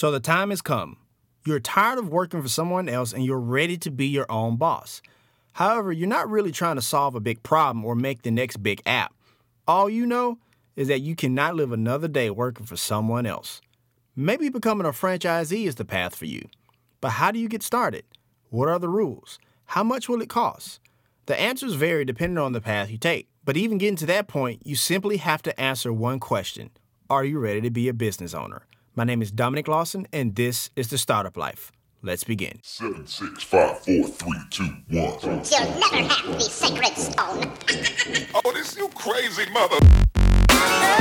So the time has come. You're tired of working for someone else and you're ready to be your own boss. However, you're not really trying to solve a big problem or make the next big app. All you know is that you cannot live another day working for someone else. Maybe becoming a franchisee is the path for you. But how do you get started? What are the rules? How much will it cost? The answers vary depending on the path you take. But even getting to that point, you simply have to answer one question Are you ready to be a business owner? My name is Dominic Lawson, and this is the Startup Life. Let's begin. Seven, six, five, four, three, two, one. You'll never have the sacred stone. Oh, this you crazy mother.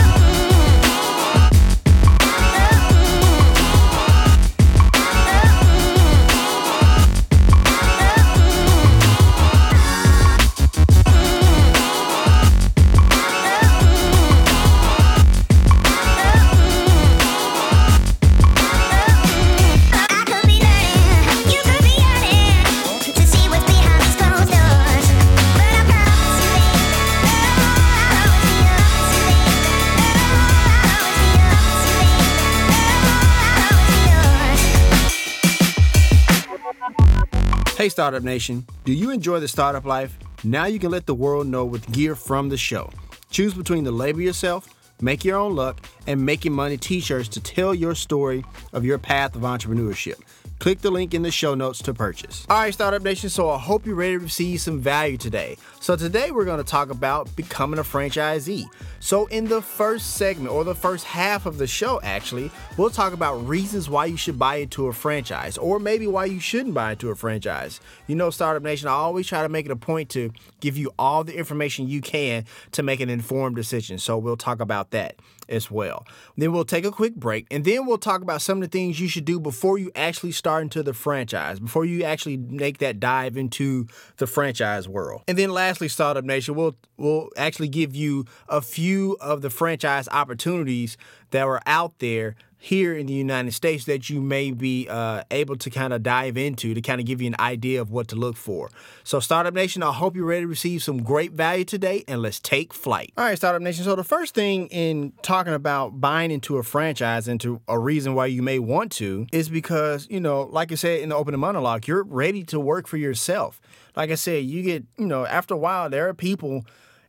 Hey, Startup Nation. Do you enjoy the startup life? Now you can let the world know with gear from the show. Choose between the label yourself, make your own luck, and making money t shirts to tell your story of your path of entrepreneurship. Click the link in the show notes to purchase. All right, Startup Nation, so I hope you're ready to receive some value today. So, today we're going to talk about becoming a franchisee. So, in the first segment, or the first half of the show, actually, we'll talk about reasons why you should buy into a franchise, or maybe why you shouldn't buy into a franchise. You know, Startup Nation, I always try to make it a point to give you all the information you can to make an informed decision. So, we'll talk about that as well. Then we'll take a quick break, and then we'll talk about some of the things you should do before you actually start into the franchise, before you actually make that dive into the franchise world. And then lastly, Startup Nation, we'll we'll actually give you a few of the franchise opportunities that are out there here in the United States that you may be uh, able to kind of dive into to kind of give you an idea of what to look for. So, Startup Nation, I hope you're ready to receive some great value today, and let's take flight. All right, Startup Nation. So, the first thing in talking about buying into a franchise, into a reason why you may want to, is because, you know, like I said in the opening monologue, you're ready to work for yourself. Like I said, you get, you know, after a while, there are people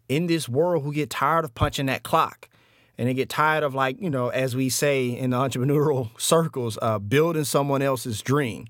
in this world who get tired of punching that clock and they get tired of like you know as we say in the entrepreneurial circles uh, building someone else's dream.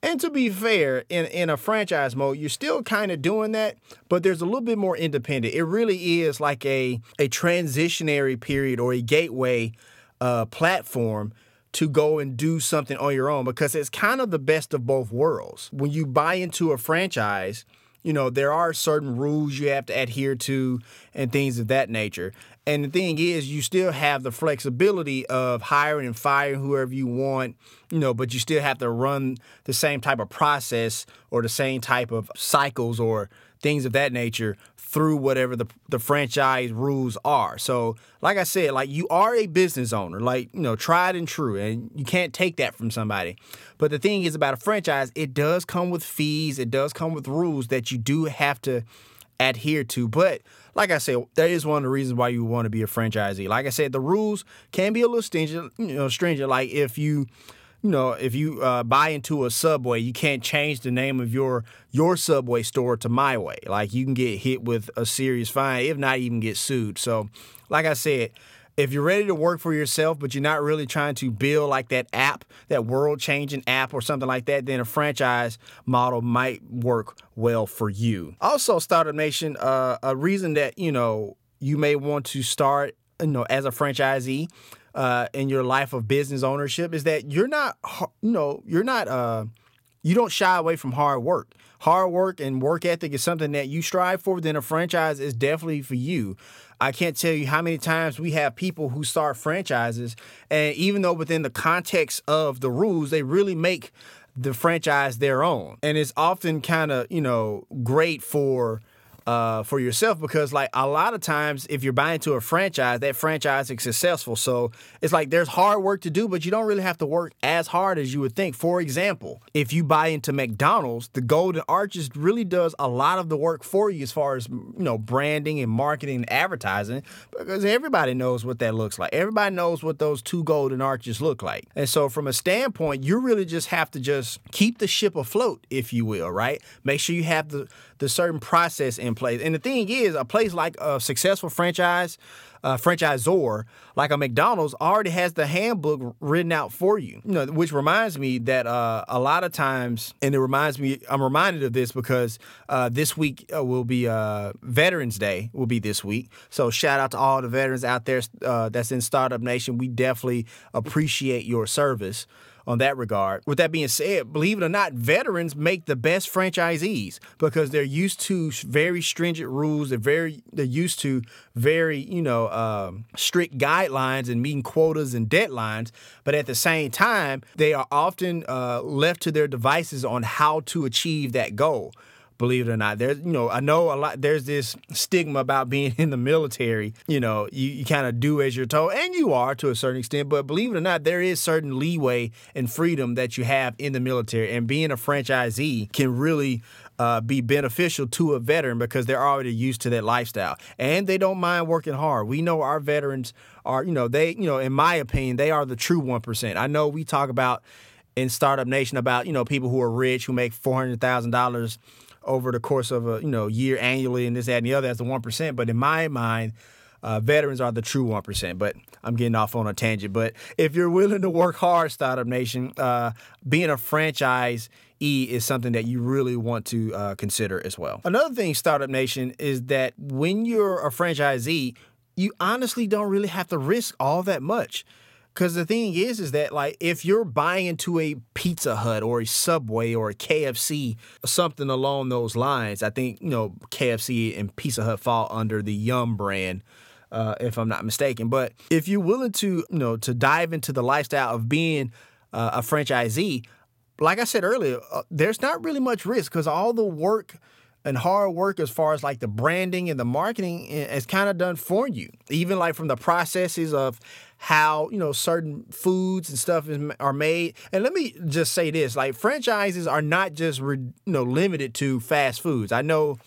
And to be fair in, in a franchise mode you're still kind of doing that but there's a little bit more independent. It really is like a, a transitionary period or a gateway uh, platform to go and do something on your own because it's kind of the best of both worlds. When you buy into a franchise you know, there are certain rules you have to adhere to and things of that nature. And the thing is, you still have the flexibility of hiring and firing whoever you want, you know, but you still have to run the same type of process or the same type of cycles or things of that nature through whatever the, the franchise rules are. So, like I said, like you are a business owner, like, you know, tried and true, and you can't take that from somebody. But the thing is about a franchise, it does come with fees, it does come with rules that you do have to adhere to. But like I said, that is one of the reasons why you want to be a franchisee. Like I said, the rules can be a little stringent, you know, stringent. Like if you you know, if you uh, buy into a Subway, you can't change the name of your your Subway store to My Way. Like you can get hit with a serious fine, if not even get sued. So, like I said, if you're ready to work for yourself, but you're not really trying to build like that app, that world changing app or something like that, then a franchise model might work well for you. Also, Startup Nation, uh, a reason that you know you may want to start, you know, as a franchisee uh, in your life of business ownership is that you're not, you know, you're not, uh, you don't shy away from hard work. Hard work and work ethic is something that you strive for. Then a franchise is definitely for you. I can't tell you how many times we have people who start franchises, and even though within the context of the rules, they really make the franchise their own. And it's often kind of, you know, great for uh, for yourself because like a lot of times if you're buying to a franchise that franchise is successful. So it's like there's hard work to do but you don't really have to work as hard as you would think. For example if you buy into mcdonald's the golden arches really does a lot of the work for you as far as you know branding and marketing and advertising because everybody knows what that looks like. Everybody knows what those two golden arches look like. And so from a standpoint you really just have to just keep the ship afloat if you will right? Make sure you have the the certain process in place. And the thing is, a place like a successful franchise, uh, franchisor like a McDonald's already has the handbook written out for you. You know, which reminds me that uh, a lot of times, and it reminds me, I'm reminded of this because uh, this week uh, will be uh, Veterans Day. Will be this week. So shout out to all the veterans out there uh, that's in Startup Nation. We definitely appreciate your service on that regard. With that being said, believe it or not, veterans make the best franchisees because they're used to very stringent rules. They're very they're used to very you know um, strict guidelines and meeting quotas and deadlines. But at the same time, they are often uh, left to their devices on how to achieve that goal believe it or not. There's, you know, I know a lot. There's this stigma about being in the military. You know, you, you kind of do as you're told, and you are to a certain extent. But believe it or not, there is certain leeway and freedom that you have in the military, and being a franchisee can really. Uh, be beneficial to a veteran because they're already used to that lifestyle and they don't mind working hard. We know our veterans are, you know, they, you know, in my opinion, they are the true 1%. I know we talk about in Startup Nation about, you know, people who are rich who make $400,000 over the course of a you know year annually and this that and the other as the one percent. But in my mind, uh, veterans are the true one percent. But I'm getting off on a tangent. But if you're willing to work hard, Startup Nation, uh, being a franchise. E is something that you really want to uh, consider as well. Another thing, Startup Nation, is that when you're a franchisee, you honestly don't really have to risk all that much. Because the thing is, is that like if you're buying into a Pizza Hut or a Subway or a KFC, something along those lines, I think you know KFC and Pizza Hut fall under the Yum brand. Uh, if I'm not mistaken, but if you're willing to, you know, to dive into the lifestyle of being uh, a franchisee, like I said earlier, uh, there's not really much risk because all the work and hard work as far as like the branding and the marketing eh, is kind of done for you. Even like from the processes of how you know certain foods and stuff is, are made. And let me just say this: like franchises are not just you know limited to fast foods. I know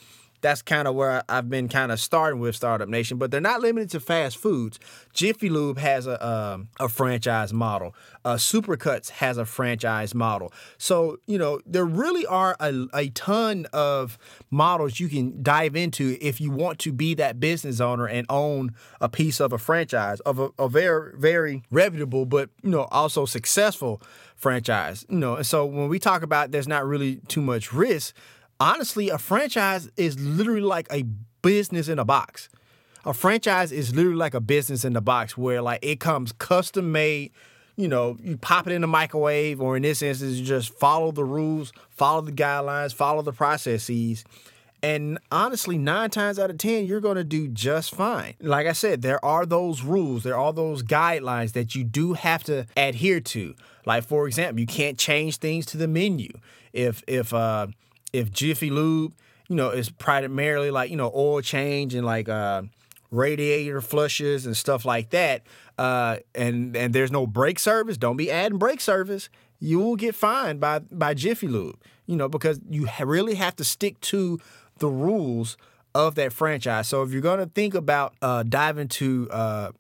that's kind of where I've been kind of starting with Startup Nation, but they're not limited to fast foods. Jiffy Lube has a um, a franchise model. Uh, Supercuts has a franchise model. So you know there really are a, a ton of models you can dive into if you want to be that business owner and own a piece of a franchise of a, a very very reputable, but you know also successful franchise. You know, and so when we talk about there's not really too much risk honestly, a franchise is literally like a business in a box. A franchise is literally like a business in the box where like it comes custom made. You know, you pop it in the microwave, or in this instance, you just follow the rules, follow the guidelines, follow the processes. And honestly, nine times out of 10, you're going to do just fine. Like I said, there are those rules, there are those guidelines that you do have to adhere to. Like, for example, you can't change things to the menu. If, if, uh, if Jiffy Lube, you know, is primarily like, you know, oil change and like uh, radiator flushes and stuff like that, uh, and and there's no brake service, don't be adding brake service. You will get fined by by Jiffy Lube, you know, because you really have to stick to the rules of that franchise. So if you're gonna think about uh, diving to uh,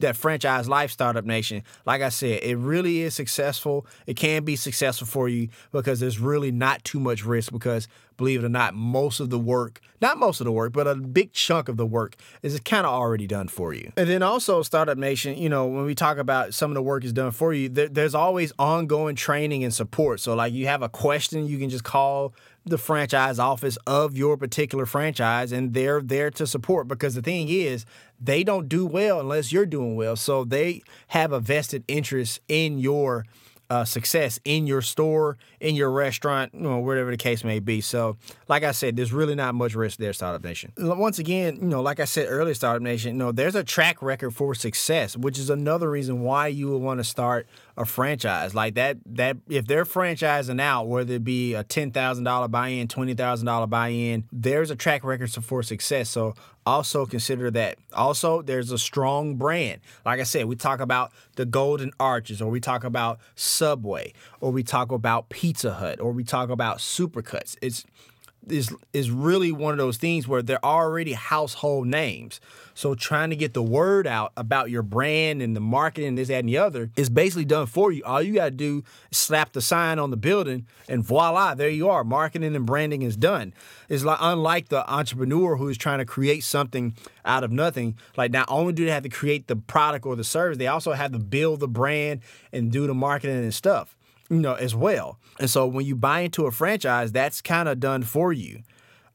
that franchise life startup nation like i said it really is successful. It can be successful for you because there's really not too much risk because believe it or not most of the work not most of the work but a big chunk of the work is kind of already done for you. And then also startup nation you know when we talk about some of the work is done for you there, there's always ongoing training and support. So like you have a question you can just call the franchise office of your particular franchise and they're there to support because the thing is they don't do well unless you're doing well so they have a vested interest in your uh, success in your store, in your restaurant, you know, whatever the case may be. So, like I said, there's really not much risk there, Startup Nation. Once again, you know, like I said earlier, Startup Nation, you know, there's a track record for success, which is another reason why you would want to start a franchise like that. That if they're franchising out, whether it be a ten thousand dollar buy-in, twenty thousand dollar buy-in, there's a track record for success. So also consider that. Also, there's a strong brand. Like I said, we talk about the Golden Arches, or we talk about Subway, or we talk about Pizza Hut, or we talk about Supercuts. It's is is really one of those things where they're already household names. So trying to get the word out about your brand and the marketing, this, that, and the other is basically done for you. All you gotta do is slap the sign on the building and voila, there you are. Marketing and branding is done. It's like unlike the entrepreneur who is trying to create something out of nothing. Like not only do they have to create the product or the service, they also have to build the brand and do the marketing and stuff you know, as well. And so when you buy into a franchise, that's kind of done for you.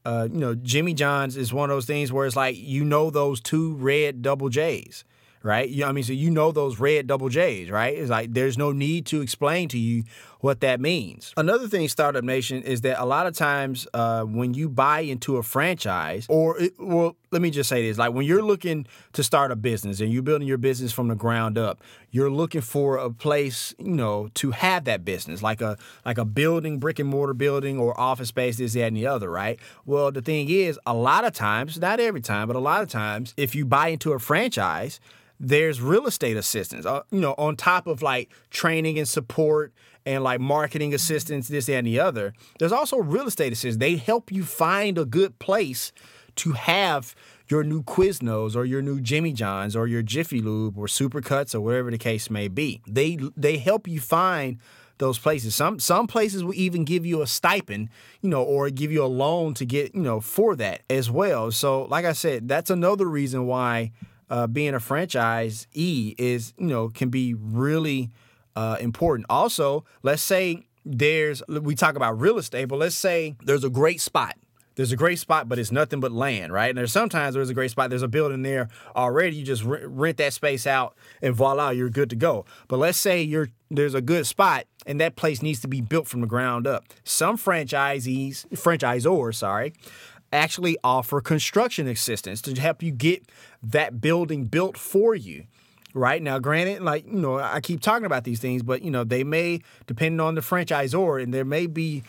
Uh, you know, Jimmy John's is one of those things where it's like you know those two red double J's, right? You, I mean, so you know those red double J's, right? It's like there's no need to explain to you what that means. Another thing, Startup Nation, is that a lot of times uh, when you buy into a franchise, or it, well, let me just say this: like when you're looking to start a business and you're building your business from the ground up, you're looking for a place, you know, to have that business, like a like a building, brick and mortar building, or office space, this, that, and the other, right? Well, the thing is, a lot of times, not every time, but a lot of times, if you buy into a franchise there's real estate assistance, uh, you know, on top of like training and support and like marketing assistance, this, and the other. There's also real estate assistance. They help you find a good place to have your new Quiznos or your new Jimmy John's or your Jiffy Lube or Supercuts or whatever the case may be. They they help you find those places. Some some places will even give you a stipend, you know, or give you a loan to get, you know, for that as well. So, like I said, that's another reason why uh, being a franchise E is you know can be really uh, important. Also, let's say there's we talk about real estate, but let's say there's a great spot. There's a great spot, but it's nothing but land, right? And there's sometimes there's a great spot. There's a building there already. You just rent that space out, and voila, you're good to go. But let's say you're there's a good spot, and that place needs to be built from the ground up. Some franchisees, franchisors, sorry, actually offer construction assistance to help you get that building built for you right? Now granted like you know i keep talking about these things but you know they may depending on the franchisor and there may be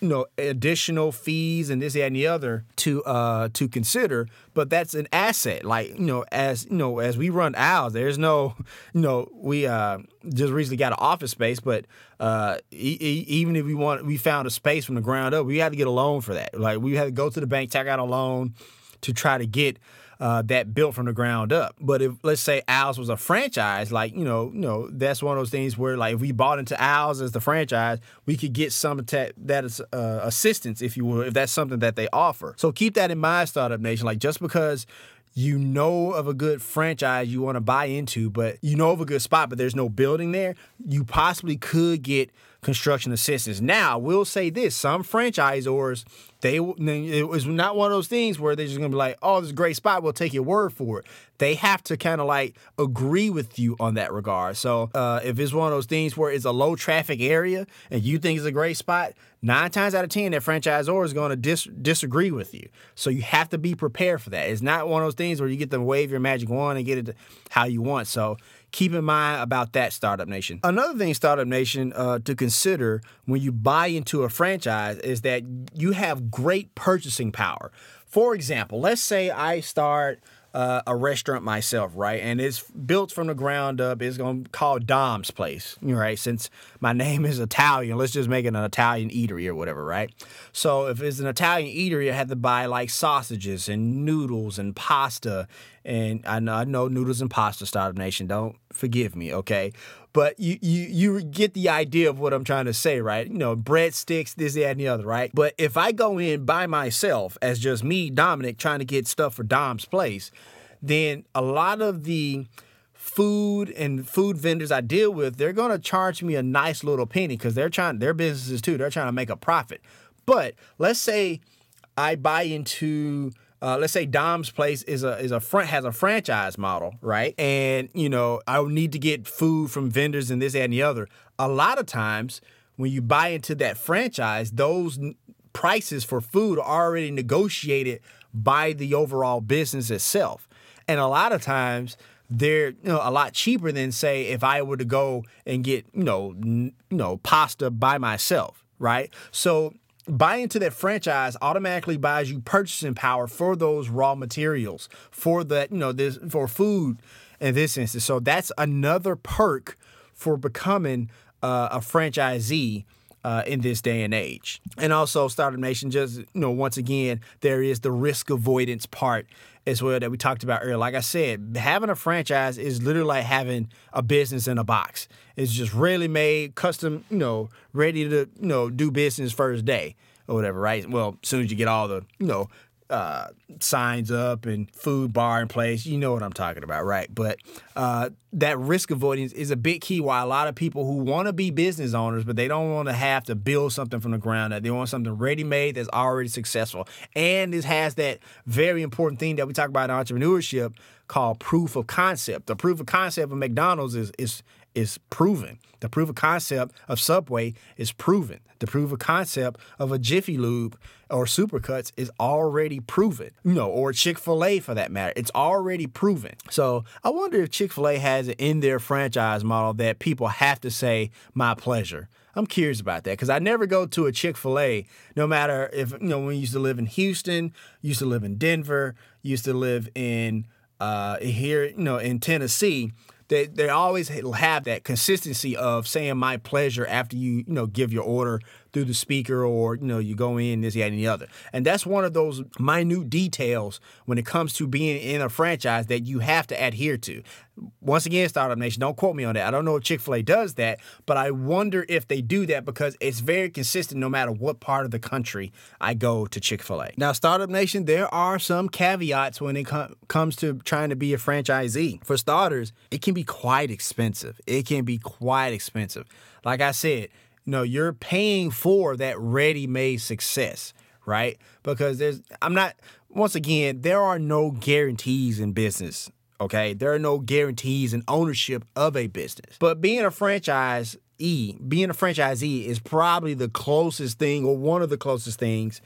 you know additional fees and this that, and the other to uh to consider but that's an asset. Like you know as you know as we run out, there's no you know we uh just recently got an office space but uh e- e- even if we want we found a space from the ground up we had to get a loan for that. Like we had to go to the bank take out a loan to try to get uh, that built from the ground up. But if let's say Owls was a franchise, like you know, you know, that's one of those things where like if we bought into Owls as the franchise, we could get some that, that is, uh, assistance, if you will, if that's something that they offer. So keep that in mind, Startup Nation. Like just because you know of a good franchise you want to buy into, but you know of a good spot, but there's no building there, you possibly could get construction assistance. Now, I will say this: some franchisors, they it was not one of those things where they're just gonna be like, "Oh, this is a great spot. We'll take your word for it." They have to kind of like agree with you on that regard. So, uh, if it's one of those things where it's a low traffic area and you think it's a great spot, nine times out of ten, that franchisor is to dis- disagree with you. So you have to be prepared for that. It's not one of those things where you get to wave your magic wand and get it how you want. So keep in mind about that, Startup Nation. Another thing, Startup Nation, uh, to consider when you buy into a franchise is that you have great purchasing power. For example, let's say I start uh, a restaurant myself, right? And it's built from the ground up. It's going to call Dom's Place, right? Since my name is Italian, let's just make it an Italian eatery or whatever, right? So if it's an Italian eatery, I have to buy like sausages and noodles and pasta. And I know, I know noodles and pasta, Startup Nation. Don't forgive me, okay? But you, you you get the idea of what I'm trying to say, right? You know, breadsticks, this, that, and the other, right? But if I go in by myself as just me, Dominic, trying to get stuff for Dom's place, then a lot of the food and food vendors I deal with, they're to charge me a nice little penny because they're trying, their businesses too, they're trying to make a profit. But let's say I buy into uh, let's say Dom's place is a is a front has a franchise model, right? And you know, I need to get food from vendors and this that, and the other. A lot of times, when you buy into that franchise, those n- prices for food are already negotiated by the overall business itself. And a lot of times, they're you know a lot cheaper than say if I were to go and get you know n- you know pasta by myself, right? So buying into that franchise automatically buys you purchasing power for those raw materials for that you know this for food in this instance. So that's another perk for becoming uh, a franchisee uh, in this day and age. And also, Startup Nation, just, you know, once again, there is the risk avoidance part as well that we talked about earlier. Like I said, having a franchise is literally like having a business in a box. It's just really made, custom, you know, ready to, you know, do business first day or whatever, right? Well, as soon as you get all the, you know, uh, signs up and food bar in place. You know what I'm talking about, right? But uh, that risk avoidance is a big key why a lot of people who want to be business owners, but they don't want to have to build something from the ground up. They want something ready made that's already successful. And this has that very important thing that we talk about in entrepreneurship called proof of concept. The proof of concept of McDonald's is is is proven. The proof of concept of Subway is proven. The proof of concept of a Jiffy Lube or Supercuts is already proven. You know, or Chick Fil A for that matter. It's already proven. So I wonder if Chick Fil A has it in their franchise model that people have to say "my pleasure." I'm curious about that because I never go to a Chick Fil A, no matter if you know when we used to live in Houston, used to live in Denver, used to live in uh, here, you know, in Tennessee they they always have that consistency of saying my pleasure after you you know give your order through the speaker or you know you go in this that and the other. And that's one of those minute details when it comes to being in a franchise that you have to adhere to. Once again startup nation don't quote me on that. I don't know if chick-fil-a does that but i wonder if they do that because it's very consistent no matter what part of the country i go to chick-fil-a. Now startup nation there are some caveats when it com- comes to trying to be a franchisee. For starters it can be quite expensive. It can be quite expensive. Like i said know you're paying for that ready-made success right? Because there's i'm not once again there are no guarantees in business okay? There are no guarantees in ownership of a business. But being a franchise e being a franchisee is probably the closest thing or one of the closest things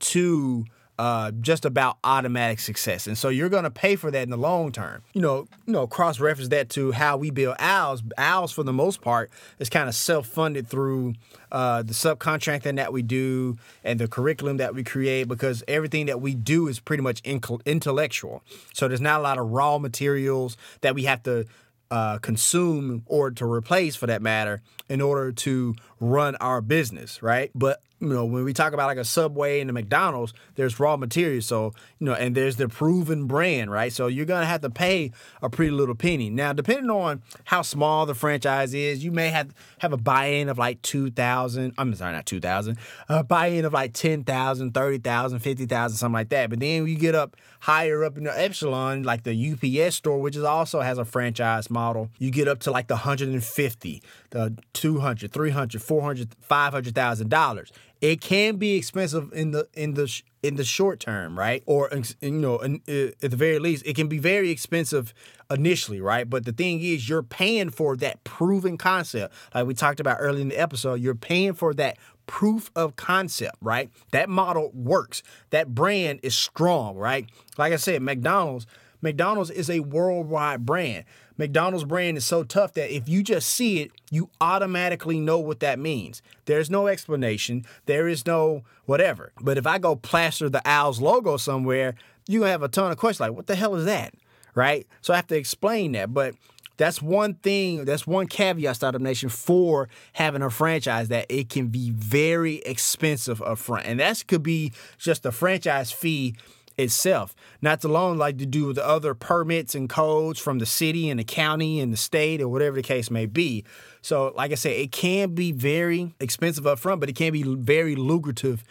to uh, just about automatic success. And so you're going to pay for that in the long term. You know, you know, cross reference that to how we build owls. Owls, for the most part, is kind of self funded through uh, the subcontracting that we do and the curriculum that we create because everything that we do is pretty much intellectual. So there's not a lot of raw materials that we have to uh, consume or to replace for that matter in order to run our business, right? But you know, when we talk about like a Subway and a McDonald's, there's raw materials. So, you know, and there's the proven brand, right? So you're gonna have to pay a pretty little penny. Now, depending on how small the franchise is, you may have have a buy-in of like 2,000. I'm sorry, not 2,000. A buy-in of like 10,000, 30,000, 50,000, something like that. But then you get up higher up in the epsilon, like the UPS store, which is also has a franchise model, you get up to like the 150, the 200, 300, 400, 500,000 dollars. It can be expensive in the in the sh- in the short term, right? Or you know, in, uh, at the very least, it can be very expensive initially, right? But the thing is, you're paying for that proven concept, like we talked about earlier in the episode. You're paying for that proof of concept, right? That model works. That brand is strong, right? Like I said, McDonald's. McDonald's is a worldwide brand. McDonald's brand is so tough that if you just see it, you automatically know what that means. There's no explanation, there is no whatever. But if I go plaster the Owls logo somewhere, you're gonna have a ton of questions like, what the hell is that? Right? So I have to explain that. But that's one thing, that's one caveat, Startup Nation, for having a franchise that it can be very expensive upfront. And that could be just the franchise fee itself. Not alone like to do with the other permits and codes from the city and the county and the state or whatever the case may be. So, like I said, it can be very expensive up front, but it can be very lucrative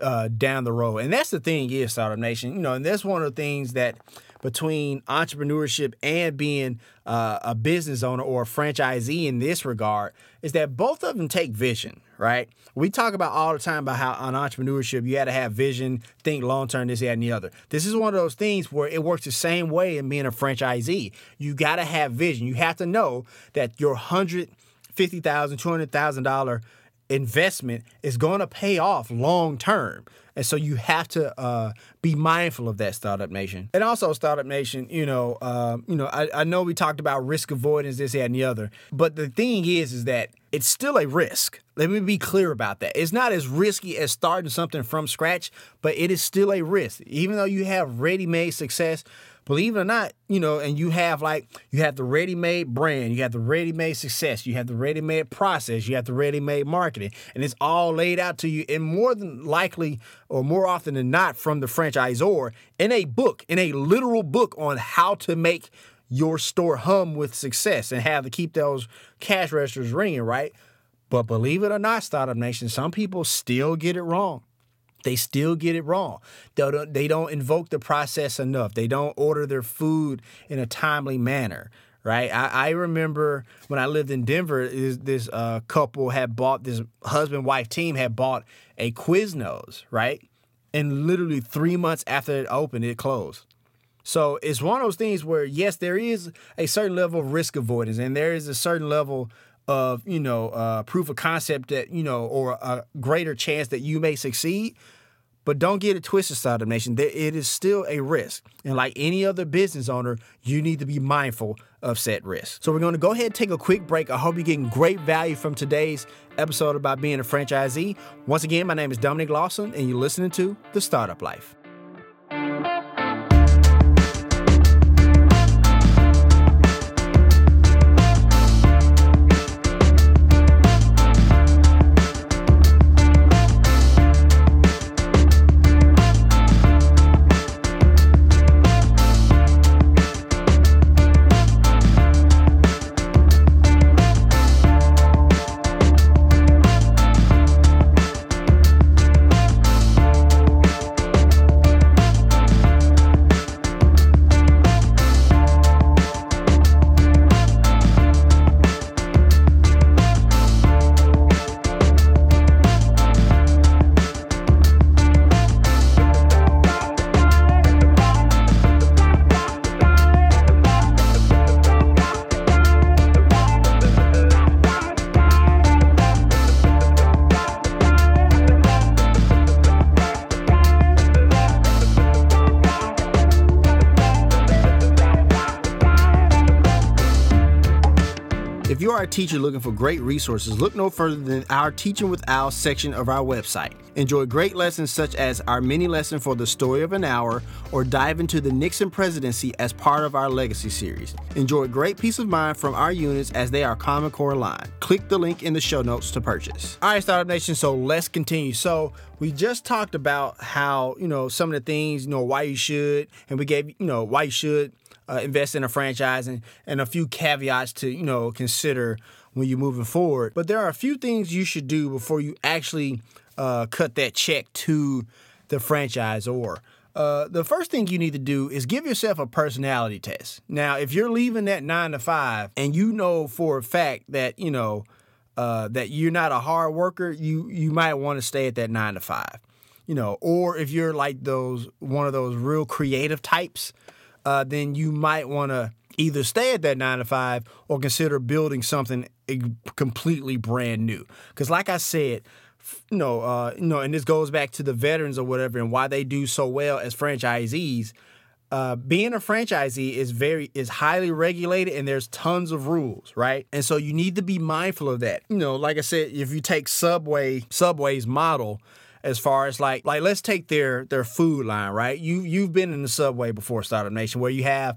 uh, down the road. And that's the thing is Startup Nation, you know, and that's one of the things that between entrepreneurship and being uh, a business owner or a franchisee in this regard is that both of them take vision, right? We talk about all the time about how on entrepreneurship you got to have vision, think long term, this, that, and the other. This is one of those things where it works the same way in being a franchisee. You got to have vision. You have to know that your hundred fifty thousand, two hundred thousand dollar investment is going to pay off long term. And so you have to uh, be mindful of that, Startup Nation. And also, Startup Nation, you know, um, you know, I, I know we talked about risk avoidance, this, that, and the other. But the thing is, is that it's still a risk. Let me be clear about that. It's not as risky as starting something from scratch, but it is still a risk. Even though you have ready-made success, believe it or not, you know, and you have like you have the ready-made brand, you have the ready-made success, you have the ready-made process, you have the ready-made marketing, and it's all laid out to you, and more than likely, or more often than not, from the franchisor in a book, in a literal book on how to make your store hum with success and have to keep those cash registers ringing, right? But believe it or not, Startup Nation, some people still get it wrong. They still get it wrong. They don't, they don't invoke the process enough. They don't order their food in a timely manner, right? I, I remember when I lived in Denver, this, this uh, couple had bought, this husband wife team had bought a Quiznos, right? And literally three months after it opened, it closed. So it's one of those things where yes, there is a certain level of risk avoidance, and there is a certain level of you know uh, proof of concept that you know, or a greater chance that you may succeed. But don't get it twisted, Startup Nation. There- It is still a risk, and like any other business owner, you need to be mindful of said risk. So we're going to go ahead and take a quick break. I hope you're getting great value from today's episode about being a franchisee. Once again, my name is Dominic Lawson, and you're listening to the Startup Life. Are a teacher looking for great resources, look no further than our Teaching with Owls section of our website. Enjoy great lessons such as our mini lesson for the story of an hour or dive into the Nixon presidency as part of our legacy series. Enjoy great peace of mind from our units as they are Common Core aligned. Click the link in the show notes to purchase. All right, Startup Nation, so let's continue. So we just talked about how, you know, some of the things, you know, why you should, and we gave, you know, why you should uh, invest in a franchise and, and a few caveats to you know consider when you're moving forward. But there are a few things you should do before you actually uh, cut that check to the franchisor. Uh, the first thing you need to do is give yourself a personality test. Now, if you're leaving that nine to five and you know for a fact that you know uh, that you're not a hard worker, you you might want to stay at that nine to five. You know, or if you're like those one of those real creative types, uh, then you might want to either stay at that nine to five or consider building something completely brand new. Because, like I said, you know, uh, you know, and this goes back to the veterans or whatever, and why they do so well as franchisees. Uh, being a franchisee is very is highly regulated and there's tons of rules right and so you need to be mindful of that you know like i said if you take subway subway's model as far as like like let's take their their food line right you you've been in the subway before startup nation where you have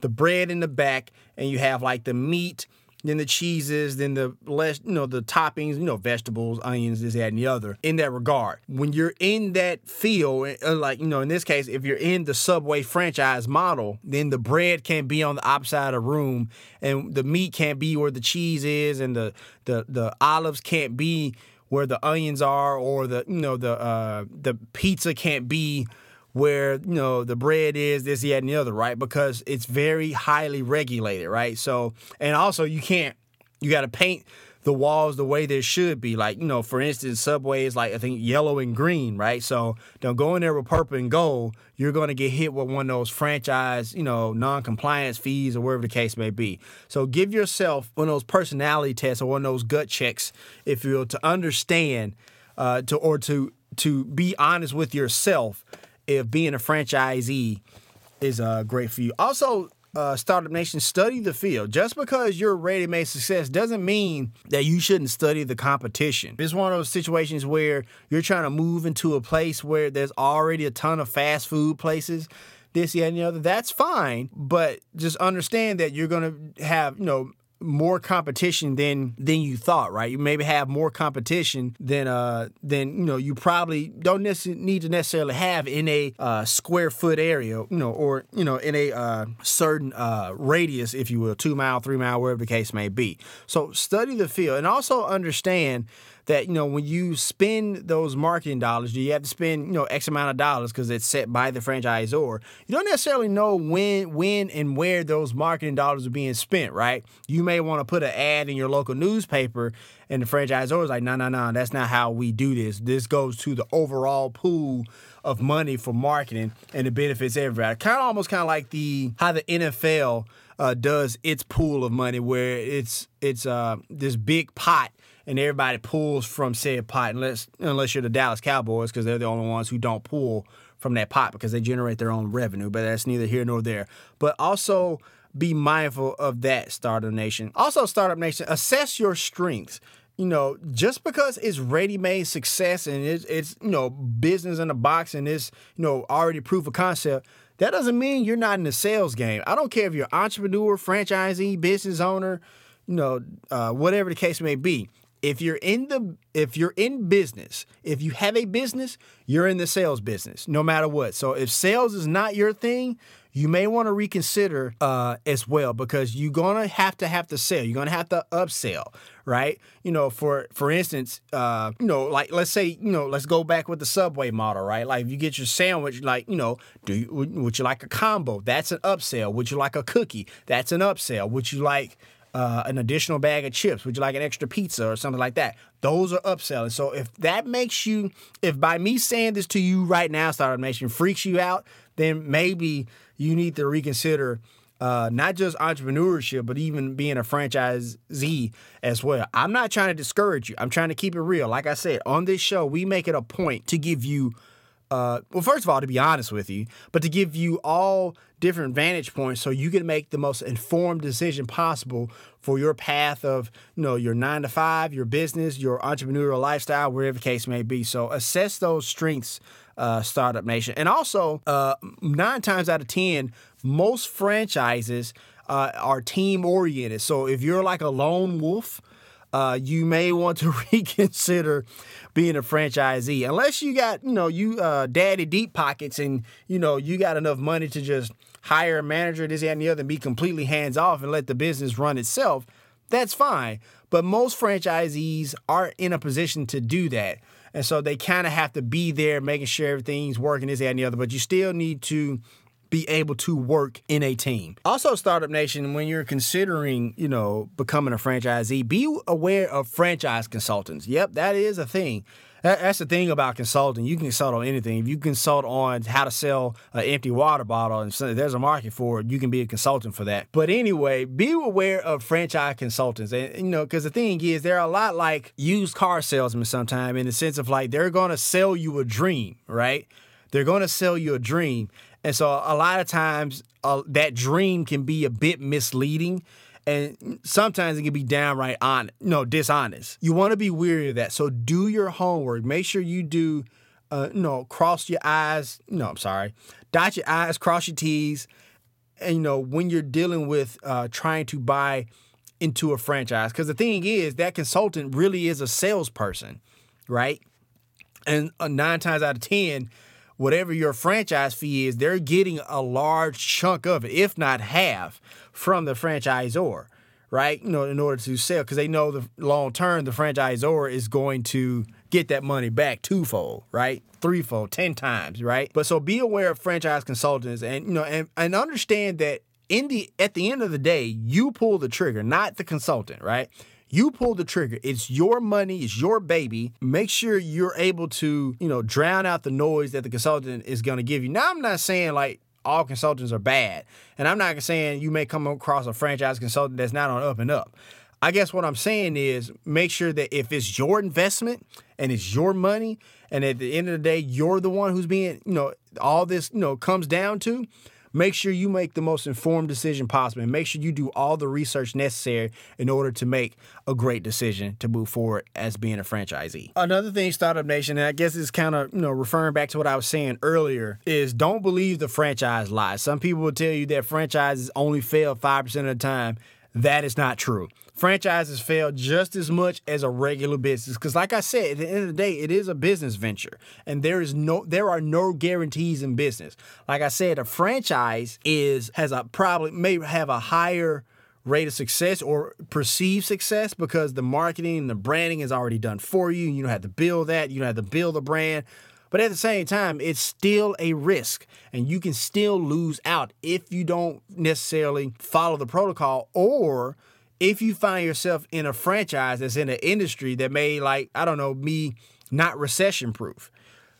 the bread in the back and you have like the meat then the cheeses, then the less, you know, the toppings, you know, vegetables, onions, this, that, and the other. In that regard, when you're in that field, uh, like you know, in this case, if you're in the Subway franchise model, then the bread can't be on the opposite of the room, and the meat can't be where the cheese is, and the the the olives can't be where the onions are, or the you know the uh, the pizza can't be where you know the bread is this that and the other right? Because it's very highly regulated right? So and also you can't you got to paint the walls the way they should be. Like, you know, for instance, Subway is like, I think, yellow and green, right? So don't go in there with purple and gold. You're going to get hit with one of those franchise, you know, non compliance fees or whatever the case may be. So give yourself one of those personality tests or one of those gut checks, if you will, to understand uh, to or to to be honest with yourself if being a franchisee is uh, great for you. Also, uh, Startup Nation, study the field. Just because you're ready made success doesn't mean that you shouldn't study the competition. It's one of those situations where you're trying to move into a place where there's already a ton of fast food places. This, yeah, and the other. That's fine, but just understand that you're gonna have, you know, more competition than than you thought, right? You maybe have more competition than uh than you know you probably don't necessarily need to necessarily have in a uh, square foot area, you know, or you know in a uh, certain uh, radius, if you will, two mile, three mile, wherever the case may be. So study the field and also understand that you know when you spend those marketing dollars, you have to spend you know X amount of dollars because it's set by the franchisor. You don't necessarily know when, when, and where those marketing dollars are being spent. Right? You may want to put an ad in your local newspaper, and the franchisor is like, no, no, no, that's not how we do this. This goes to the overall pool of money for marketing, and it benefits everybody. Kind of almost kind of like the how the NFL. Uh, does its pool of money where it's it's uh, this big pot and everybody pulls from said pot unless unless you're the Dallas Cowboys because they're the only ones who don't pull from that pot because they generate their own revenue. But that's neither here nor there. But also be mindful of that, Startup Nation. Also, Startup Nation, assess your strengths. You know, just because it's ready-made success and it's, it's you know business in a box and it's you know already proof of concept, that doesn't mean you're not in the sales game. I don't care if you're entrepreneur, franchisee, business owner, you know, uh, whatever the case may be if you're in the if you're in business if you have a business you're in the sales business no matter what. So if sales is not your thing you may want to reconsider uh, as well because you're gonna have to have to sell. You're gonna have to upsell right? You know for for instance uh, you know like let's say you know let's go back with the subway model right? Like if you get your sandwich like you know do you would you like a combo? That's an upsell. Would you like a cookie? That's an upsell. Would you like uh, an additional bag of chips? Would you like an extra pizza or something like that? Those are upselling. So if that makes you, if by me saying this to you right now, Startup Nation freaks you out, then maybe you need to reconsider uh, not just entrepreneurship, but even being a franchisee as well. I'm not trying to discourage you. I'm trying to keep it real. Like I said, on this show, we make it a point to give you uh, well, first of all, to be honest with you, but to give you all different vantage points so you can make the most informed decision possible for your path of, you know, your nine to five, your business, your entrepreneurial lifestyle, wherever the case may be. So assess those strengths, uh, Startup Nation. And also, uh, nine times out of 10, most franchises uh, are team oriented. So if you're like a lone wolf, uh, you may want to reconsider being a franchisee. Unless you got you know you uh, daddy deep pockets and you know you got enough money to just hire a manager this and the other and be completely hands off and let the business run itself that's fine. But most franchisees aren't in a position to do that. And so they kind of have to be there making sure everything's working this and the other. But you still need to be able to work in a team. Also, Startup Nation, when you're considering, you know, becoming a franchisee, be aware of franchise consultants. Yep, that is a thing. That's the thing about consulting. You can consult on anything. If you consult on how to sell an empty water bottle and there's a market for it, you can be a consultant for that. But anyway, be aware of franchise consultants. And, you know, because the thing is, they're a lot like used car salesmen sometimes in the sense of like they're going to sell you a dream, right? They're going to sell you a dream. And so a lot of times uh, that dream can be a bit misleading and sometimes it can be downright on no dishonest. You want to be weary of that. So do your homework. Make sure you do uh, know, cross your eyes. No, I'm sorry. Dot your I's, cross your T's. And, you know, when you're dealing with uh, trying to buy into a franchise. Because the thing is, that consultant really is a salesperson, right? And uh, nine times out of 10, whatever your franchise fee is, they're getting a large chunk of it, if not half, from the franchisor, right? You know, in order to sell, because they know the long term, the franchisor is going to get that money back twofold, right? Threefold, ten times, right? But so be aware of franchise consultants and you know and, and understand that in the at the end of the day, you pull the trigger, not the consultant, right? You pull the trigger. It's your money, it's your baby. Make sure you're able to, you know, drown out the noise that the consultant is going to give you. Now, I'm not saying like all consultants are bad. And I'm not saying you may come across a franchise consultant that's not on up and up. I guess what I'm saying is make sure that if it's your investment and it's your money, and at the end of the day, you're the one who's being, you know, all this, you know, comes down to, make sure you make the most informed decision possible and make sure you do all the research necessary in order to make a great decision to move forward as being a franchisee. Another thing, Startup Nation, and I guess it's kind of, you know, referring back to what I was saying earlier, is don't believe the franchise lies. Some people will tell you that franchises only fail 5% of the time. That is not true. Franchises fail just as much as a regular business because, like I said, at the end of the day, it is a business venture, and there is no, there are no guarantees in business. Like I said, a franchise is has a probably may have a higher rate of success or perceived success because the marketing and the branding is already done for you. You don't have to build that. You don't have to build the brand. But at the same time, it's still a risk, and you can still lose out if you don't necessarily follow the protocol or if you find yourself in a franchise that's in an industry that may, like, I don't know, be not recession proof.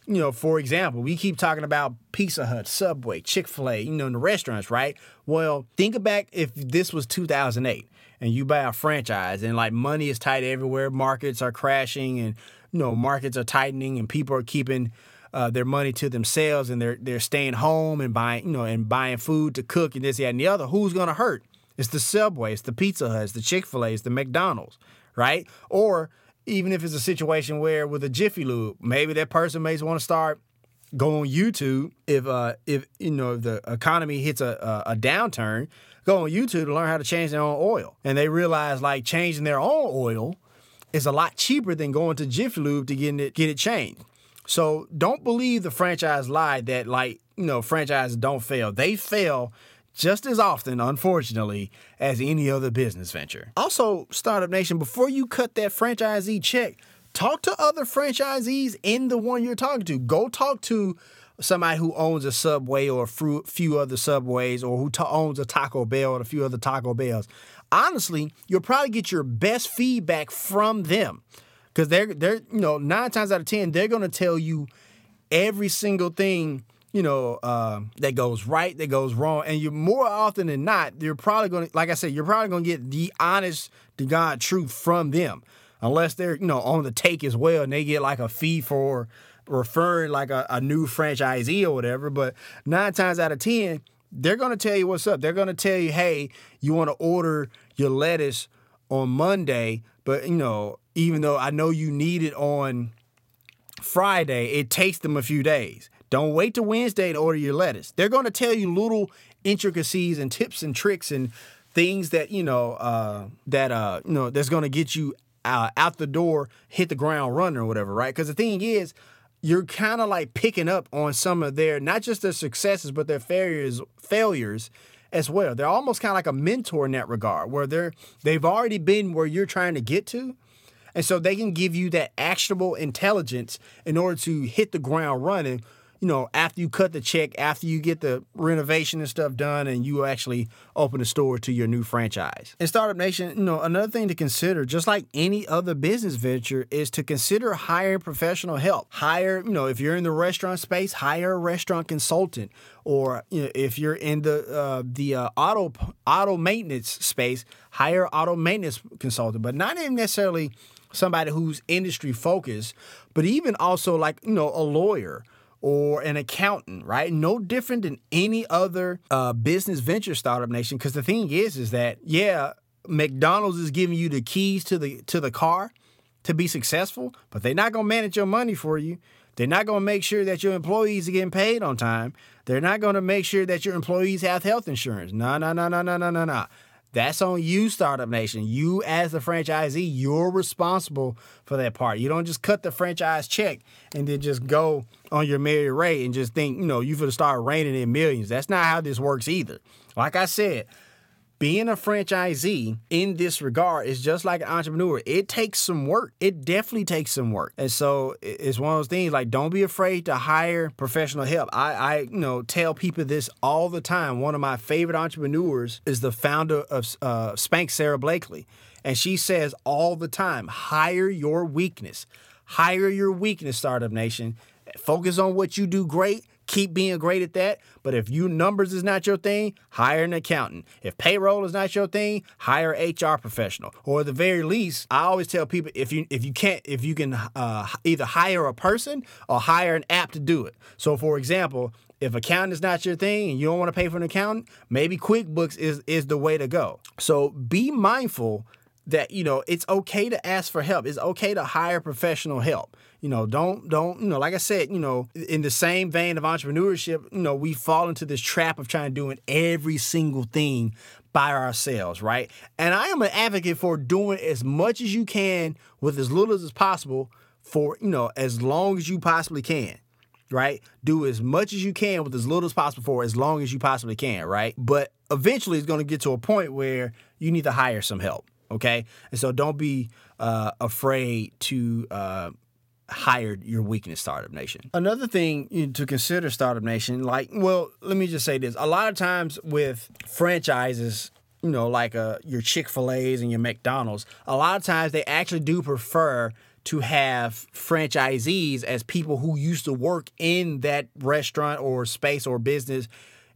You know, for example, we keep talking about Pizza Hut, Subway, Chick fil A, you know, in the restaurants, right? Well, think back if this was 2008 and you buy a franchise and like money is tight everywhere, markets are crashing and you know markets are tightening and people are keeping uh, their money to themselves and they're they're staying home and buying you know and buying food to cook and this that and the other. Who's gonna hurt? It's the Subway, it's the Pizza Hut, it's the Chick Fil A, it's the McDonald's, right? Or even if it's a situation where with a Jiffy Lube, maybe that person may want to start go on YouTube if uh if you know if the economy hits a, a a downturn, go on YouTube to learn how to change their own oil, and they realize like changing their own oil is a lot cheaper than going to Jiffy Lube to get it get it changed. So don't believe the franchise lie that like you know franchises don't fail. They fail just as often, unfortunately, as any other business venture. Also, Startup Nation, before you cut that franchisee check, talk to other franchisees in the one you're talking to. Go talk to somebody who owns a Subway or a few- other Subways or who owns a Taco Bell and a few other Taco Bells. Honestly, you'll probably get your best feedback from them because they're they're you know nine times out of ten they're gonna tell you every single thing you know uh, that goes right that goes wrong. And you're more often than not you're probably gonna like i said you're probably gonna get the honest to god truth from them. Unless they're you know on the take as well and they get like a fee for referring like a, a new franchisee or whatever. But nine times out of ten they're gonna tell you what's up. They're gonna tell you hey you want to order your lettuce on monday but you know even though i know you need it on Friday, it takes them a few days. Don't wait to Wednesday to order your lettuce. They're going to tell you little intricacies and tips and tricks and things that you know uh, that uh, you know that's going to get you uh, out the door, hit the ground running or whatever, right? Because the thing is, you're kind of like picking up on some of their not just their successes but their failures failures as well. They're almost kind of like a mentor in that regard, where they're they've already been where you're trying to get to. And so they can give you that actionable intelligence in order to hit the ground running, you know, after you cut the check, after you get the renovation and stuff done, and you actually open the store to your new franchise. And Startup Nation, you know, another thing to consider, just like any other business venture, is to consider hiring professional help. Hire, you know, if you're in the restaurant space, hire a restaurant consultant. Or you know, if you're in the uh, the uh, auto auto maintenance space, hire auto maintenance consultant, but not even necessarily somebody who's industry focused, but even also like, you know, a lawyer or an accountant, right? No different than any other uh, business venture startup nation. Because the thing is, is that yeah, McDonald's is giving you the keys to the to the car to be successful, but they're not gonna manage your money for you. They're not gonna make sure that your employees are getting paid on time. They're not gonna make sure that your employees have health insurance. No, no, no, no, no, no, no, no. That's on you, Startup Nation. You, as the franchisee, you're responsible for that part. You don't just cut the franchise check and then just go on your merry way and just think, you know, you're going to start raining in millions. That's not how this works either. Like I said, being a franchisee in this regard is just like an entrepreneur. It takes some work. It definitely takes some work. And so it's one of those things like don't be afraid to hire professional help. I, I you know tell people this all the time. One of my favorite entrepreneurs is the founder of uh, Spanx Sara Blakely. And she says all the time hire your weakness. Hire your weakness, Startup Nation. Focus on what you do great. Keep being great at that. But if you numbers is not your thing, hire an accountant. If payroll is not your thing, hire HR professional. Or at the very least, I always tell people if you if you can't if you can uh, either hire a person or hire an app to do it. So for example, if accounting is not your thing and you don't want to pay for an accountant, maybe QuickBooks is is the way to go. So be mindful that you know it's okay to ask for help. It's okay to hire professional help. You know, don't don't you know, like I said, you know, in the same vein of entrepreneurship, you know, we fall into this trap of trying to do every single thing by ourselves, right? And I am an advocate for doing as much as you can with as little as possible for, you know, as long as you possibly can right? Do as much as you can with as little as possible for as long as you possibly can, right? But eventually it's going to get to a point where you need to hire some help, okay? And so don't be uh, afraid to uh, hire your weakness, Startup Nation. Another thing to consider, Startup Nation, like, well, let me just say this. A lot of times with franchises, you know, like uh, your Chick fil A's and your McDonald's, a lot of times they actually do prefer to have franchisees as people who used to work in that restaurant or space or business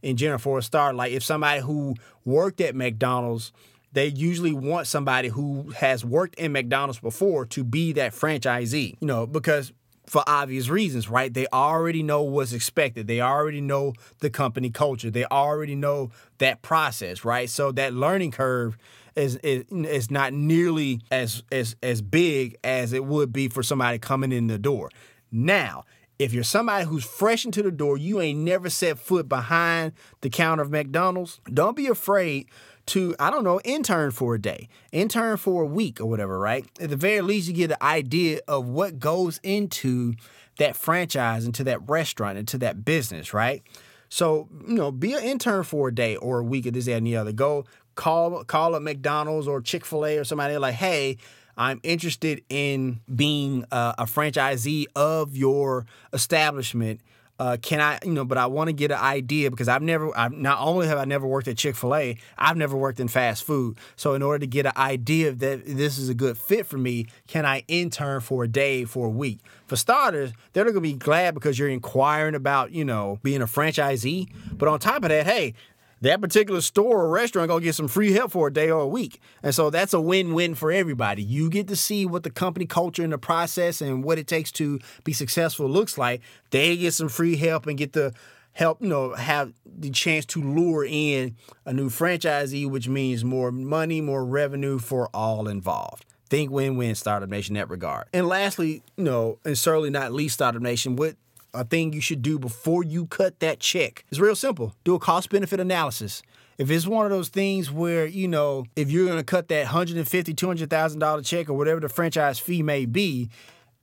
in general for a start. Like if somebody who worked at McDonald's, they usually want somebody who has worked in McDonald's before to be that franchisee, you know, because for obvious reasons, right? They already know what's expected. They already know the company culture. They already know that process, right? So that learning curve is is, is not nearly as as as big as it would be for somebody coming in the door. Now, if you're somebody who's fresh into the door, you ain't never set foot behind the counter of McDonald's, don't be afraid to, I don't know, intern for a day, intern for a week or whatever, right? At the very least, you get an idea of what goes into that franchise, into that restaurant, into that business, right? So, you know, be an intern for a day or a week of this, that, and the other. Go call call up McDonald's or Chick Fil A or somebody like, hey, I'm interested in being a franchisee of your establishment. Uh, can I, you know, but I want to get an idea because I've never, I've, not only have I never worked at Chick fil A, I've never worked in fast food. So, in order to get an idea that this is a good fit for me, can I intern for a day, for a week? For starters, they're going to be glad because you're inquiring about, you know, being a franchisee. But on top of that, hey, that particular store or restaurant gonna get some free help for a day or a week. And so that's a win-win for everybody. You get to see what the company culture and the process and what it takes to be successful looks like. They get some free help and get the help, you know, have the chance to lure in a new franchisee, which means more money, more revenue for all involved. Think win-win Startup Nation in that regard. And lastly, you know, and certainly not least Startup Nation, what a thing you should do before you cut that check. It's real simple. Do a cost benefit analysis. If it's one of those things where, you know, if you're going to cut that $150,000, $200,000 check or whatever the franchise fee may be,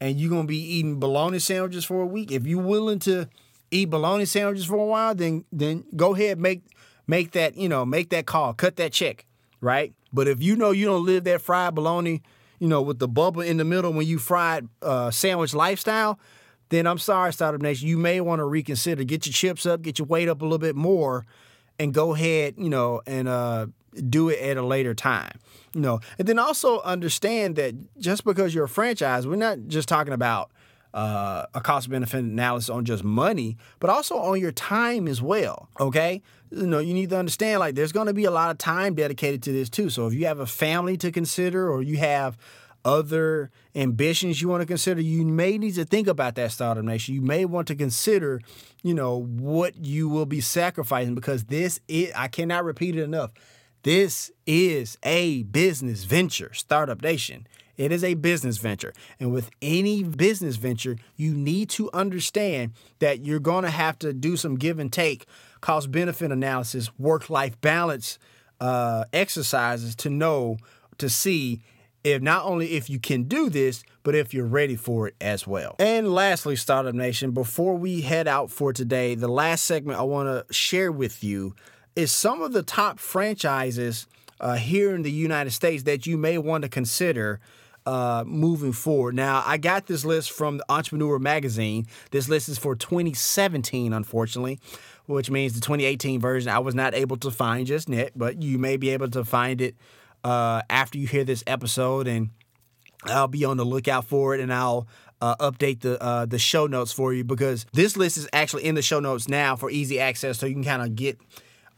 and you're going to be eating bologna sandwiches for a week, if you're willing to eat bologna sandwiches for a while, then then go ahead make make that, you know, make that call, cut that check, right? But if you know you don't live that fried bologna, you know, with the bubble in the middle when you fried uh, sandwich lifestyle, then I'm sorry, Startup Nation, you may want to reconsider. Get your chips up, get your weight up a little bit more, and go ahead, you know, and uh, do it at a later time. You know, and then also understand that just because you're a franchise, we're not just talking about uh, a cost benefit analysis on just money, but also on your time as well. Okay, you know, you need to understand like there's going to be a lot of time dedicated to this too. So if you have a family to consider, or you have other ambitions you want to consider, you may need to think about that startup nation. You may want to consider, you know, what you will be sacrificing because this is, I cannot repeat it enough. This is a business venture, Startup Nation. It is a business venture. And with any business venture, you need to understand that you're going to have to do some give and take, cost benefit analysis, work life balance uh, exercises to know, to see if not only if you can do this, but if you're ready for it as well. And lastly, Startup Nation, before we head out for today, the last segment I want to share with you is some of the top franchises uh, here in the United States that you may want to consider uh, moving forward. Now, I got this list from the Entrepreneur Magazine. This list is for 2017, unfortunately, which means the 2018 version I was not able to find just yet, but you may be able to find it uh, after you hear this episode, and I'll be on the lookout for it, and I'll uh, update the uh, the show notes for you because this list is actually in the show notes now for easy access, so you can kind of get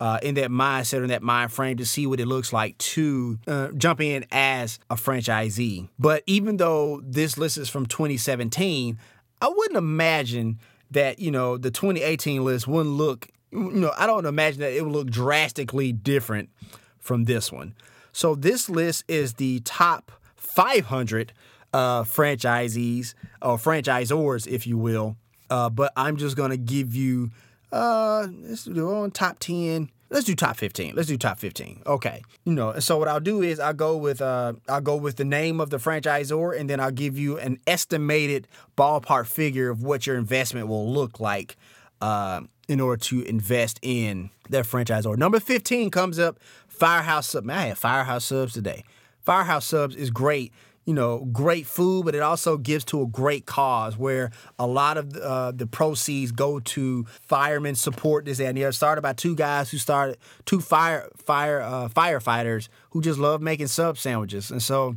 uh, in that mindset or in that mind frame to see what it looks like to uh, jump in as a franchisee. But even though this list is from 2017, I wouldn't imagine that you know the 2018 list wouldn't look. You know, I don't imagine that it would look drastically different from this one. So this list is the top 500 uh, franchisees or franchisors, if you will. Uh, but I'm just gonna give you uh, let's do on top 10. Let's do top 15. Let's do top 15. Okay. You know, so what I'll do is I'll go with uh I'll go with the name of the franchisor and then I'll give you an estimated ballpark figure of what your investment will look like uh, in order to invest in that franchisor. Number 15 comes up Firehouse Subs. Man, I had Firehouse Subs today. Firehouse Subs is great you know, great food, but it also gives to a great cause where a lot of uh, the proceeds go to firemen support this and the other. Started by two guys who started two fire fire uh, firefighters who just love making sub sandwiches, and so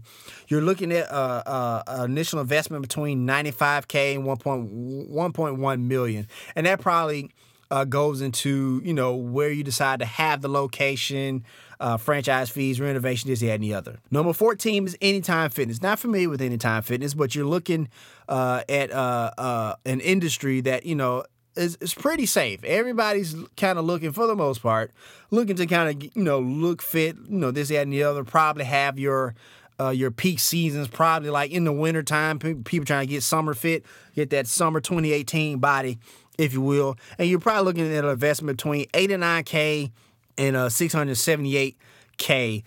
you're looking at uh, uh, initial investment between 95k and 1.1 million, and that probably uh, goes into you know where you decide to have the location, uh, franchise fees, renovation, this, that, and the other. Number 14 is Anytime Fitness. Not familiar with Anytime Fitness, but you're looking uh, at uh, uh, an industry that you know is, is pretty safe. Everybody's kind of looking, for the most part, looking to kind of you know look fit, you know this, that, and the other. Probably have your uh, your peak seasons probably like in the wintertime. People trying to get summer fit, get that summer 2018 body if you will. And you're probably looking at an investment between 89K and uh, 678K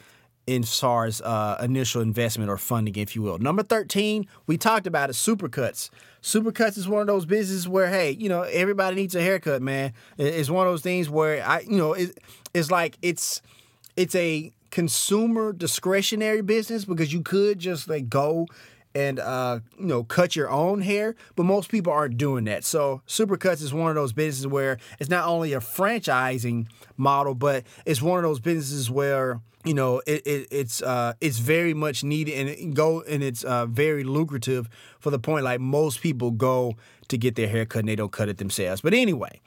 in SAR's uh, initial investment or funding, if you will. Number 13, we talked about it, Supercuts. Supercuts is one of those businesses where, hey, you know, everybody needs a haircut, man. It's one of those things where I, you know, it, it's like it's it's a consumer discretionary business because you could just like go and uh, you know cut your own hair, but most people aren't doing that. So Supercuts is one of those businesses where it's not only a franchising model, but it's one of those businesses where you know it, it it's uh, it's very much needed and it go and it's uh, very lucrative for the point like most people go to get their hair cut and they don't cut it themselves. But anyway.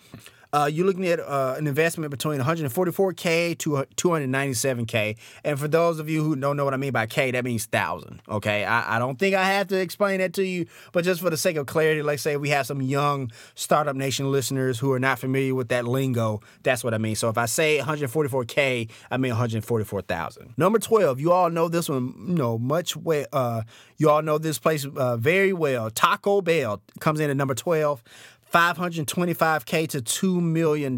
Uh, you're looking at uh, an investment between 144k to 297k. And for those of you who don't know what I mean by k, that means thousand. Okay, I, I don't think I have to explain that to you, but just for the sake of clarity, let's say we have some young Startup Nation listeners who are not familiar with that lingo. That's what I mean. So if I say 144k, I mean 144,000. Number 12, you all know this one, you know, much well. Uh, you all know this place uh, very well. Taco Bell comes in at number 12. 525K to $2 million.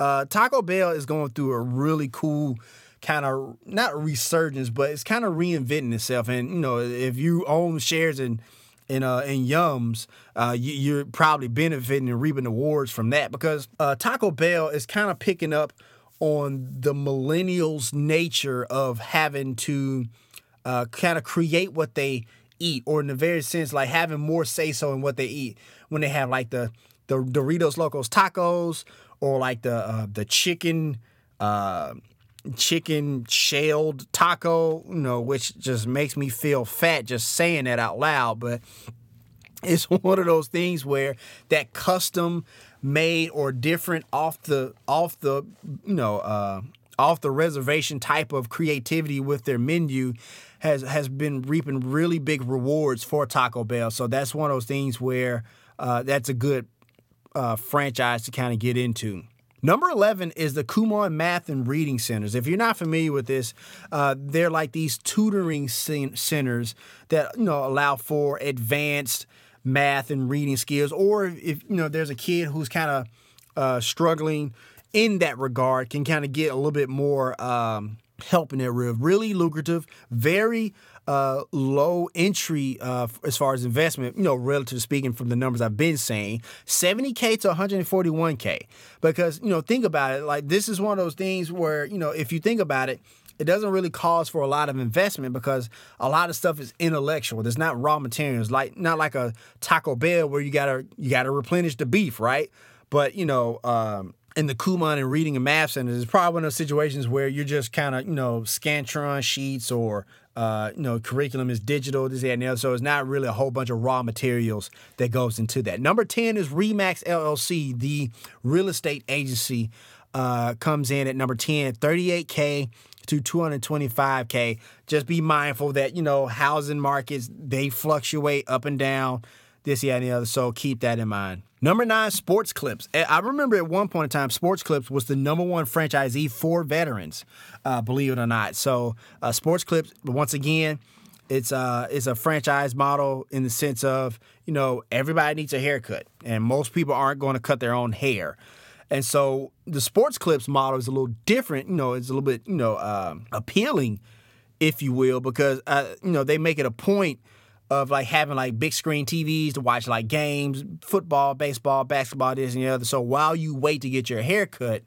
Uh, Taco Bell is going through a really cool kind of, not resurgence, but it's kind of reinventing itself. And, you know, if you own shares in, in, uh, in Yums, uh, you, are probably benefiting and reaping awards from that because uh, Taco Bell is kind of picking up on the millennials' nature of having to uh, kind of create what they eat, or in the very sense, like having more say so in what they eat when they have like the the Doritos Locos tacos or like the uh, the chicken uh, chicken shelled taco, you know, which just makes me feel fat just saying that out loud. But it's one of those things where that custom made or different off the off the you know uh, off the reservation type of creativity with their menu has has been reaping really big rewards for Taco Bell. So that's one of those things where uh, that's a good uh, franchise to kind of get into. Number 11 is the Kumon Math and Reading Centers. If you're not familiar with this, uh, they're like these tutoring centers that you know allow for advanced math and reading skills, or if you know there's a kid who's kind of uh, struggling in that regard, can kind of get a little bit more um, help in that real really lucrative, very uh, low entry uh, as far as investment, you know, relative speaking from the numbers I've been saying, 70K to 141K. Because, you know, think about it, like this is one of those things where, you know, if you think about it, it doesn't really cause for a lot of investment because a lot of stuff is intellectual. There's not raw materials, like not like a Taco Bell where you gotta you gotta replenish the beef, right? But you know, um, in the Kumon and Reading and Math Centers is probably one of those situations where you're just kind of, you know, Scantron sheets or, uh, you know, curriculum is digital, this, that, and the other. So it's not really a whole bunch of raw materials that goes into that. Number 10 is RE/MAX LLC, the real estate agency, uh, comes in at number 10, 38K to 225K. Just be mindful that, you know, housing markets, they fluctuate up and down this, yeah, and the other. So keep that in mind. Number nine, Sports Clips. Eh, I remember at one point in time, Sports Clips was the number one franchisee for veterans, uh, believe it or not. So, uh, Sports Clips, once again, it's uh it's a franchise model in the sense of you know everybody needs a haircut, and most people aren't going to cut their own hair. And so the sports clips model is a little different. You know, it's a little bit you know um, appealing, if you will, because uh, you know they make it a point of like having like big screen TVs to watch like games, football, baseball, basketball, this and the other. So while you wait to get your haircut,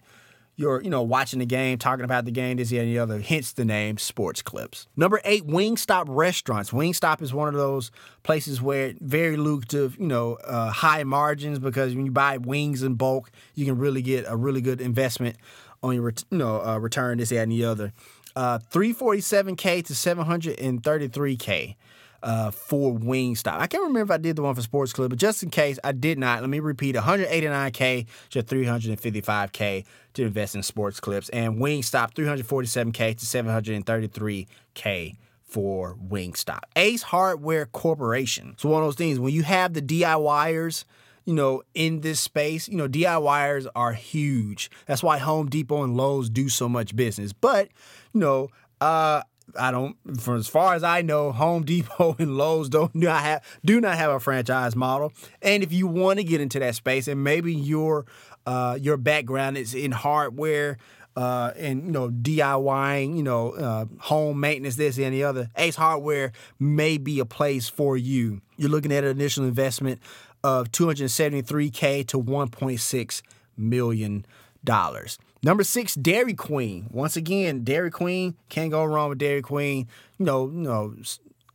you're, you know, watching the game, talking about the game, this and the other, hence the name Sports Clips. Number eight, Wingstop restaurants. Wingstop is one of those places where very lucrative, you know, uh, high margins because when you buy wings in bulk, you can really get a really good investment on your, you know, uh, return, this and the other. Uh, 347K to 733K uh, for Wingstop. I can't remember if I did the one for Sports Club, but just in case I did not, let me repeat 189K to 355K to invest in sports clips. And Wingstop 347K to 733K for Wingstop. Ace Hardware Corporation. So one of those things when you have the DIYers, you know, in this space, you know, DIYers are huge. That's why Home Depot and Lowe's do so much business. But, you know, uh, I don't, for as far as I know, Home Depot and Lowe's don't do not have do not have a franchise model. And if you want to get into that space, and maybe your uh, your background is in hardware uh, and you know DIYing, you know, uh, home maintenance, this and the other, Ace Hardware may be a place for you. You're looking at an initial investment of 273k to 1.6 million dollars. Number six, Dairy Queen. Once again, Dairy Queen can't go wrong with Dairy Queen. You know, you know,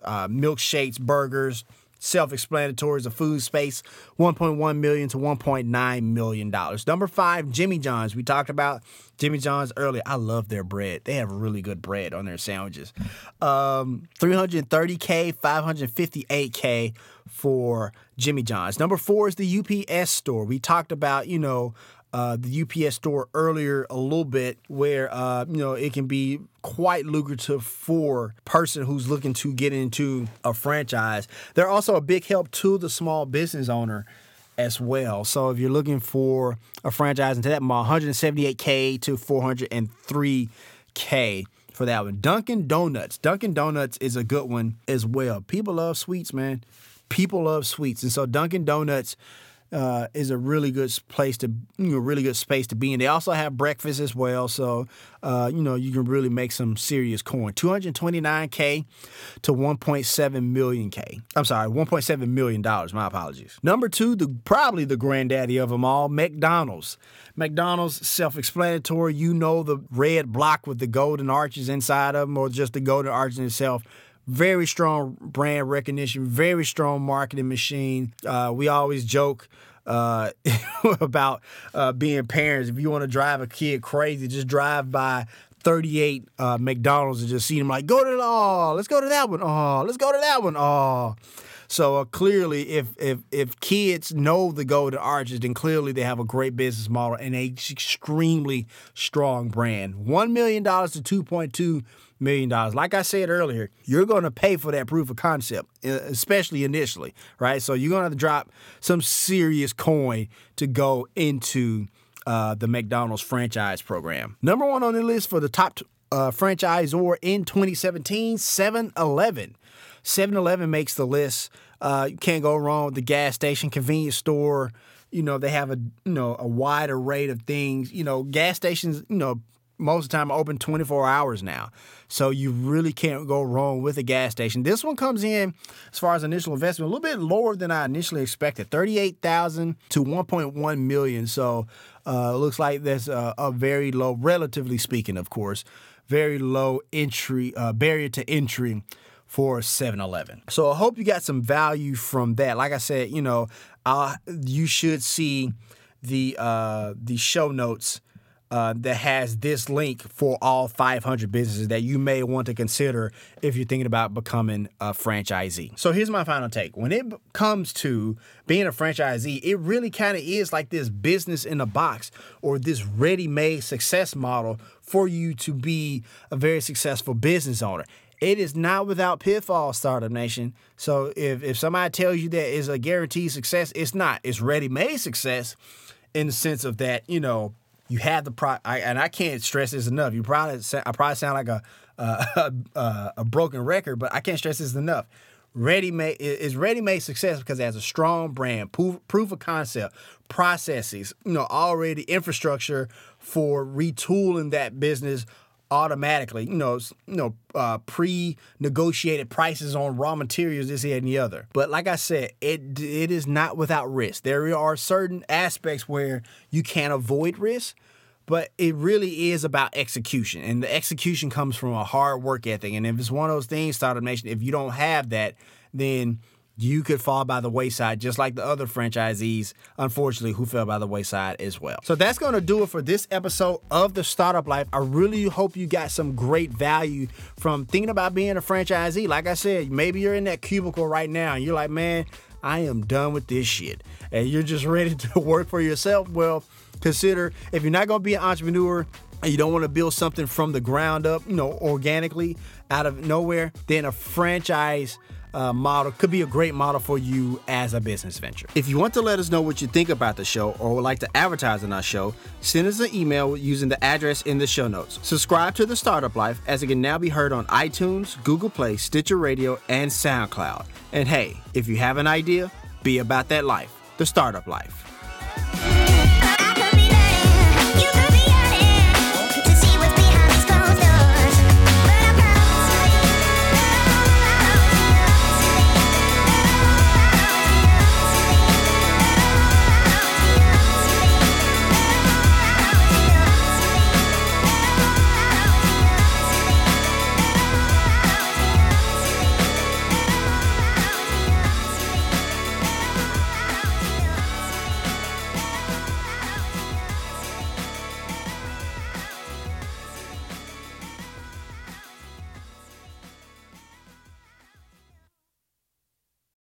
uh, milkshakes, burgers, self-explanatory as a food space. 1.1 million to 1.9 million dollars. Number five, Jimmy John's. We talked about Jimmy John's earlier. I love their bread. They have really good bread on their sandwiches. Um, 330k, 558k for Jimmy John's. Number four is the UPS store. We talked about, you know, uh, the UPS store earlier a little bit, where uh, you know it can be quite lucrative for person who's looking to get into a franchise. They're also a big help to the small business owner as well. So if you're looking for a franchise into that mall, 178k to 403k for that one. Dunkin' Donuts. Dunkin' Donuts is a good one as well. People love sweets, man. People love sweets, and so Dunkin' Donuts uh, is a really good place to, you know, really good space to be in. They also have breakfast as well, so uh, you know you can really make some serious coin. 229k to 1.7 million k. I'm sorry, 1.7 million dollars. My apologies. Number two, the probably the granddaddy of them all, McDonald's. McDonald's, self-explanatory. You know the red block with the golden arches inside of them, or just the golden arches itself very strong brand recognition, very strong marketing machine. Uh, we always joke uh, about uh, being parents. If you want to drive a kid crazy, just drive by 38 uh, McDonald's and just see them like, go to the, oh, let's go to that one. Oh, let's go to that one. Oh. So uh, clearly, if if if kids know the golden arches, then clearly they have a great business model and a extremely strong brand. One million dollars to two point two million dollars. Like I said earlier, you're going to pay for that proof of concept, especially initially, right? So you're going to have to drop some serious coin to go into uh, the McDonald's franchise program. Number one on the list for the top uh, franchisor in 2017, 7-Eleven. 7-Eleven makes the list. Uh, you can't go wrong with the gas station, convenience store. You know they have a you know a wide array of things. You know gas stations. You know most of the time open 24 hours now. So you really can't go wrong with a gas station. This one comes in as far as initial investment a little bit lower than I initially expected. 38,000 to 1.1 million. So uh looks like there's a, a very low relatively speaking of course, very low entry uh, barrier to entry for 7-Eleven. So I hope you got some value from that. Like I said, you know, uh, you should see the uh, the show notes uh, that has this link for all 500 businesses that you may want to consider if you're thinking about becoming a franchisee. So here's my final take. When it comes to being a franchisee, it really kind of is like this business in a box or this ready made success model for you to be a very successful business owner. It is not without pitfalls, Startup Nation. So if, if somebody tells you that it's a guaranteed success, it's not. It's ready made success in the sense of that, you know, you have the pro, I, and I can't stress this enough. You probably, I probably sound like a a, a, a broken record, but I can't stress this enough. Ready made is ready made success because it has a strong brand, proof, proof of concept, processes, you know, already infrastructure for retooling that business automatically. You know, you know, uh, pre-negotiated prices on raw materials, this, here, and the other. But like I said, it it is not without risk. There are certain aspects where you can't avoid risk, but it really is about execution, and the execution comes from a hard work ethic. And if it's one of those things, Startup Nation, if you don't have that, then you could fall by the wayside, just like the other franchisees, unfortunately, who fell by the wayside as well. So that's going to do it for this episode of the Startup Life. I really hope you got some great value from thinking about being a franchisee. Like I said, maybe you're in that cubicle right now and you're like, man, I am done with this shit. And you're just ready to work for yourself. Well, consider if you're not going to be an entrepreneur, and you don't want to build something from the ground up, you know, organically out of nowhere, then a franchise uh, model could be a great model for you as a business venture. If you want to let us know what you think about the show or would like to advertise on our show, send us an email using the address in the show notes. Subscribe to the Startup Life as it can now be heard on iTunes, Google Play, Stitcher Radio, and SoundCloud. And hey, if you have an idea, be about that life, the Startup Life.